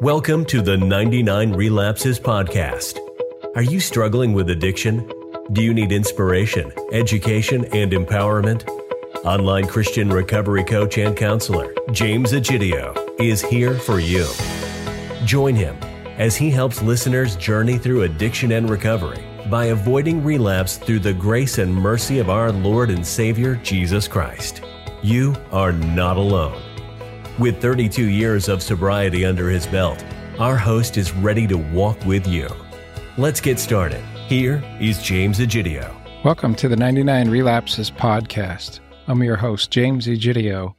Welcome to the 99 Relapses Podcast. Are you struggling with addiction? Do you need inspiration, education, and empowerment? Online Christian recovery coach and counselor James Egidio is here for you. Join him as he helps listeners journey through addiction and recovery by avoiding relapse through the grace and mercy of our Lord and Savior Jesus Christ. You are not alone. With 32 years of sobriety under his belt, our host is ready to walk with you. Let's get started. Here is James Egidio. Welcome to the 99 Relapses Podcast. I'm your host, James Egidio,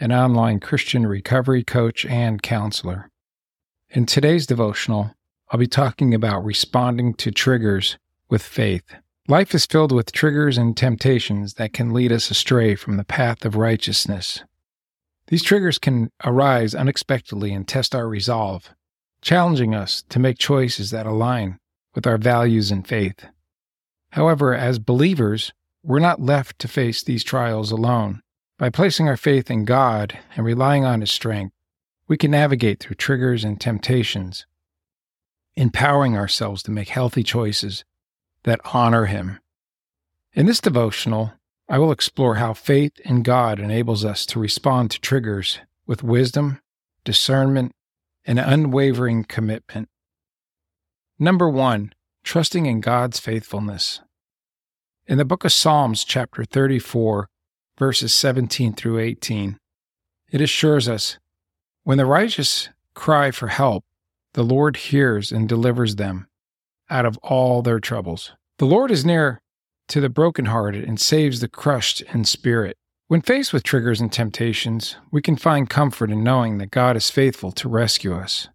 an online Christian recovery coach and counselor. In today's devotional, I'll be talking about responding to triggers with faith. Life is filled with triggers and temptations that can lead us astray from the path of righteousness. These triggers can arise unexpectedly and test our resolve, challenging us to make choices that align with our values and faith. However, as believers, we're not left to face these trials alone. By placing our faith in God and relying on His strength, we can navigate through triggers and temptations, empowering ourselves to make healthy choices that honor Him. In this devotional, I will explore how faith in God enables us to respond to triggers with wisdom, discernment, and unwavering commitment. Number one, trusting in God's faithfulness. In the book of Psalms, chapter 34, verses 17 through 18, it assures us when the righteous cry for help, the Lord hears and delivers them out of all their troubles. The Lord is near to the brokenhearted and saves the crushed in spirit. When faced with triggers and temptations, we can find comfort in knowing that God is faithful to rescue us.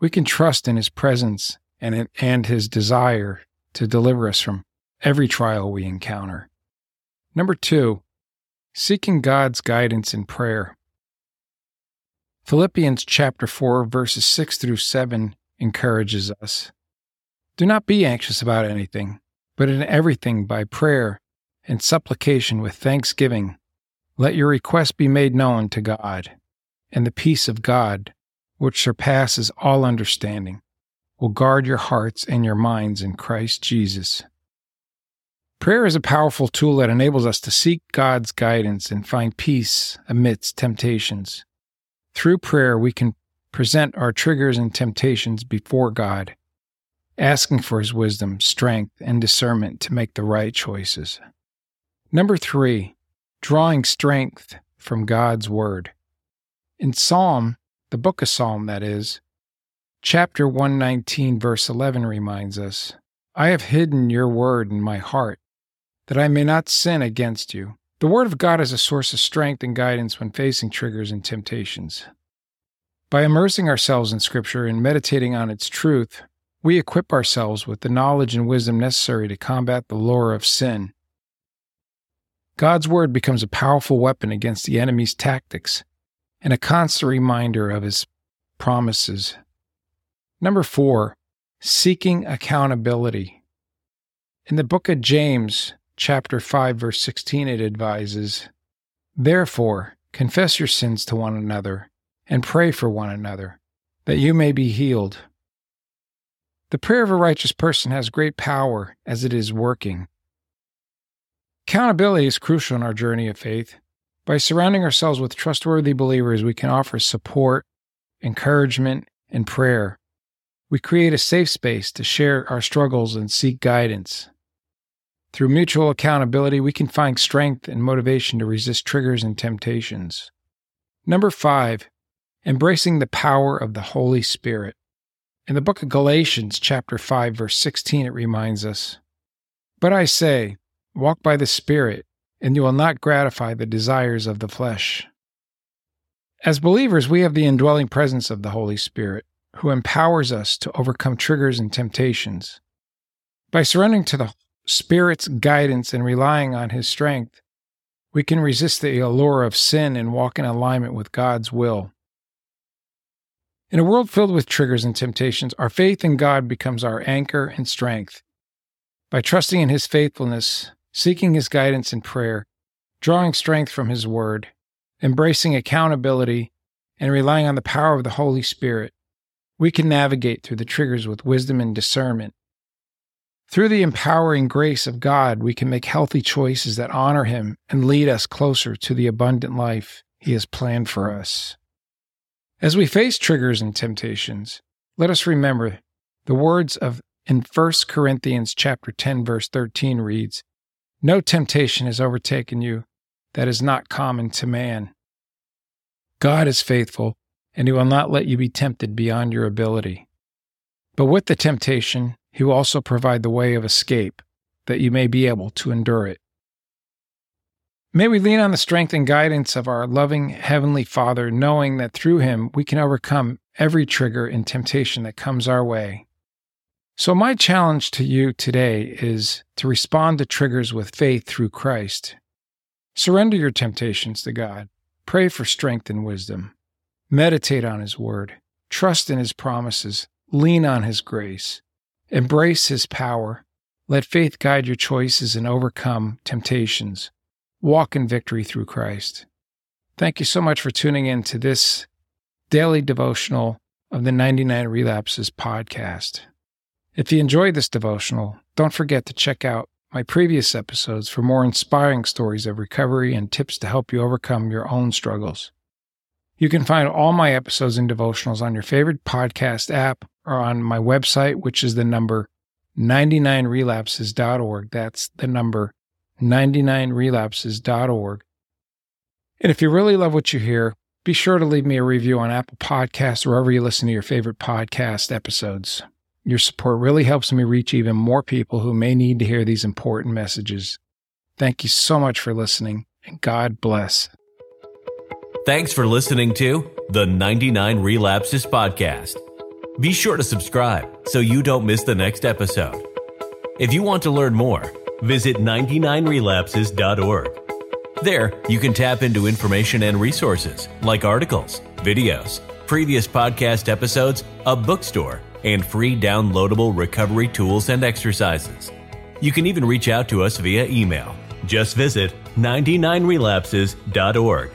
We can trust in His presence and, and His desire to deliver us from every trial we encounter. Number two, seeking God's guidance in prayer. Philippians chapter 4, verses 6 through 7 encourages us. Do not be anxious about anything but in everything by prayer and supplication with thanksgiving, let your requests be made known to God, and the peace of God, which surpasses all understanding, will guard your hearts and your minds in Christ Jesus. Prayer is a powerful tool that enables us to seek God's guidance and find peace amidst temptations. Through prayer, we can present our triggers and temptations before God asking for his wisdom, strength, and discernment to make the right choices. Number three, drawing strength from God's Word. In Psalm, the book of Psalm, that is, chapter 119, verse 11 reminds us I have hidden your word in my heart, that I may not sin against you. The Word of God is a source of strength and guidance when facing triggers and temptations. By immersing ourselves in Scripture and meditating on its truth, we equip ourselves with the knowledge and wisdom necessary to combat the lure of sin. God's Word becomes a powerful weapon against the enemy's tactics and a constant reminder of his promises. Number four, seeking accountability. In the book of James, chapter 5, verse 16, it advises Therefore, confess your sins to one another and pray for one another, that you may be healed. The prayer of a righteous person has great power as it is working. Accountability is crucial in our journey of faith. By surrounding ourselves with trustworthy believers, we can offer support, encouragement, and prayer. We create a safe space to share our struggles and seek guidance. Through mutual accountability, we can find strength and motivation to resist triggers and temptations. Number five, embracing the power of the Holy Spirit. In the book of Galatians, chapter 5, verse 16, it reminds us But I say, walk by the Spirit, and you will not gratify the desires of the flesh. As believers, we have the indwelling presence of the Holy Spirit, who empowers us to overcome triggers and temptations. By surrendering to the Spirit's guidance and relying on His strength, we can resist the allure of sin and walk in alignment with God's will. In a world filled with triggers and temptations, our faith in God becomes our anchor and strength. By trusting in His faithfulness, seeking His guidance in prayer, drawing strength from His Word, embracing accountability, and relying on the power of the Holy Spirit, we can navigate through the triggers with wisdom and discernment. Through the empowering grace of God, we can make healthy choices that honor Him and lead us closer to the abundant life He has planned for us. As we face triggers and temptations, let us remember the words of in 1 Corinthians chapter 10 verse 13 reads, "No temptation has overtaken you that is not common to man. God is faithful, and he will not let you be tempted beyond your ability. But with the temptation, he will also provide the way of escape, that you may be able to endure it. May we lean on the strength and guidance of our loving Heavenly Father, knowing that through Him we can overcome every trigger and temptation that comes our way. So, my challenge to you today is to respond to triggers with faith through Christ. Surrender your temptations to God. Pray for strength and wisdom. Meditate on His Word. Trust in His promises. Lean on His grace. Embrace His power. Let faith guide your choices and overcome temptations. Walk in victory through Christ. Thank you so much for tuning in to this daily devotional of the 99 Relapses podcast. If you enjoyed this devotional, don't forget to check out my previous episodes for more inspiring stories of recovery and tips to help you overcome your own struggles. You can find all my episodes and devotionals on your favorite podcast app or on my website, which is the number 99relapses.org. That's the number 99relapses.org. And if you really love what you hear, be sure to leave me a review on Apple Podcasts or wherever you listen to your favorite podcast episodes. Your support really helps me reach even more people who may need to hear these important messages. Thank you so much for listening, and God bless. Thanks for listening to the 99 Relapses Podcast. Be sure to subscribe so you don't miss the next episode. If you want to learn more, visit 99relapses.org. There, you can tap into information and resources like articles, videos, previous podcast episodes, a bookstore, and free downloadable recovery tools and exercises. You can even reach out to us via email. Just visit 99relapses.org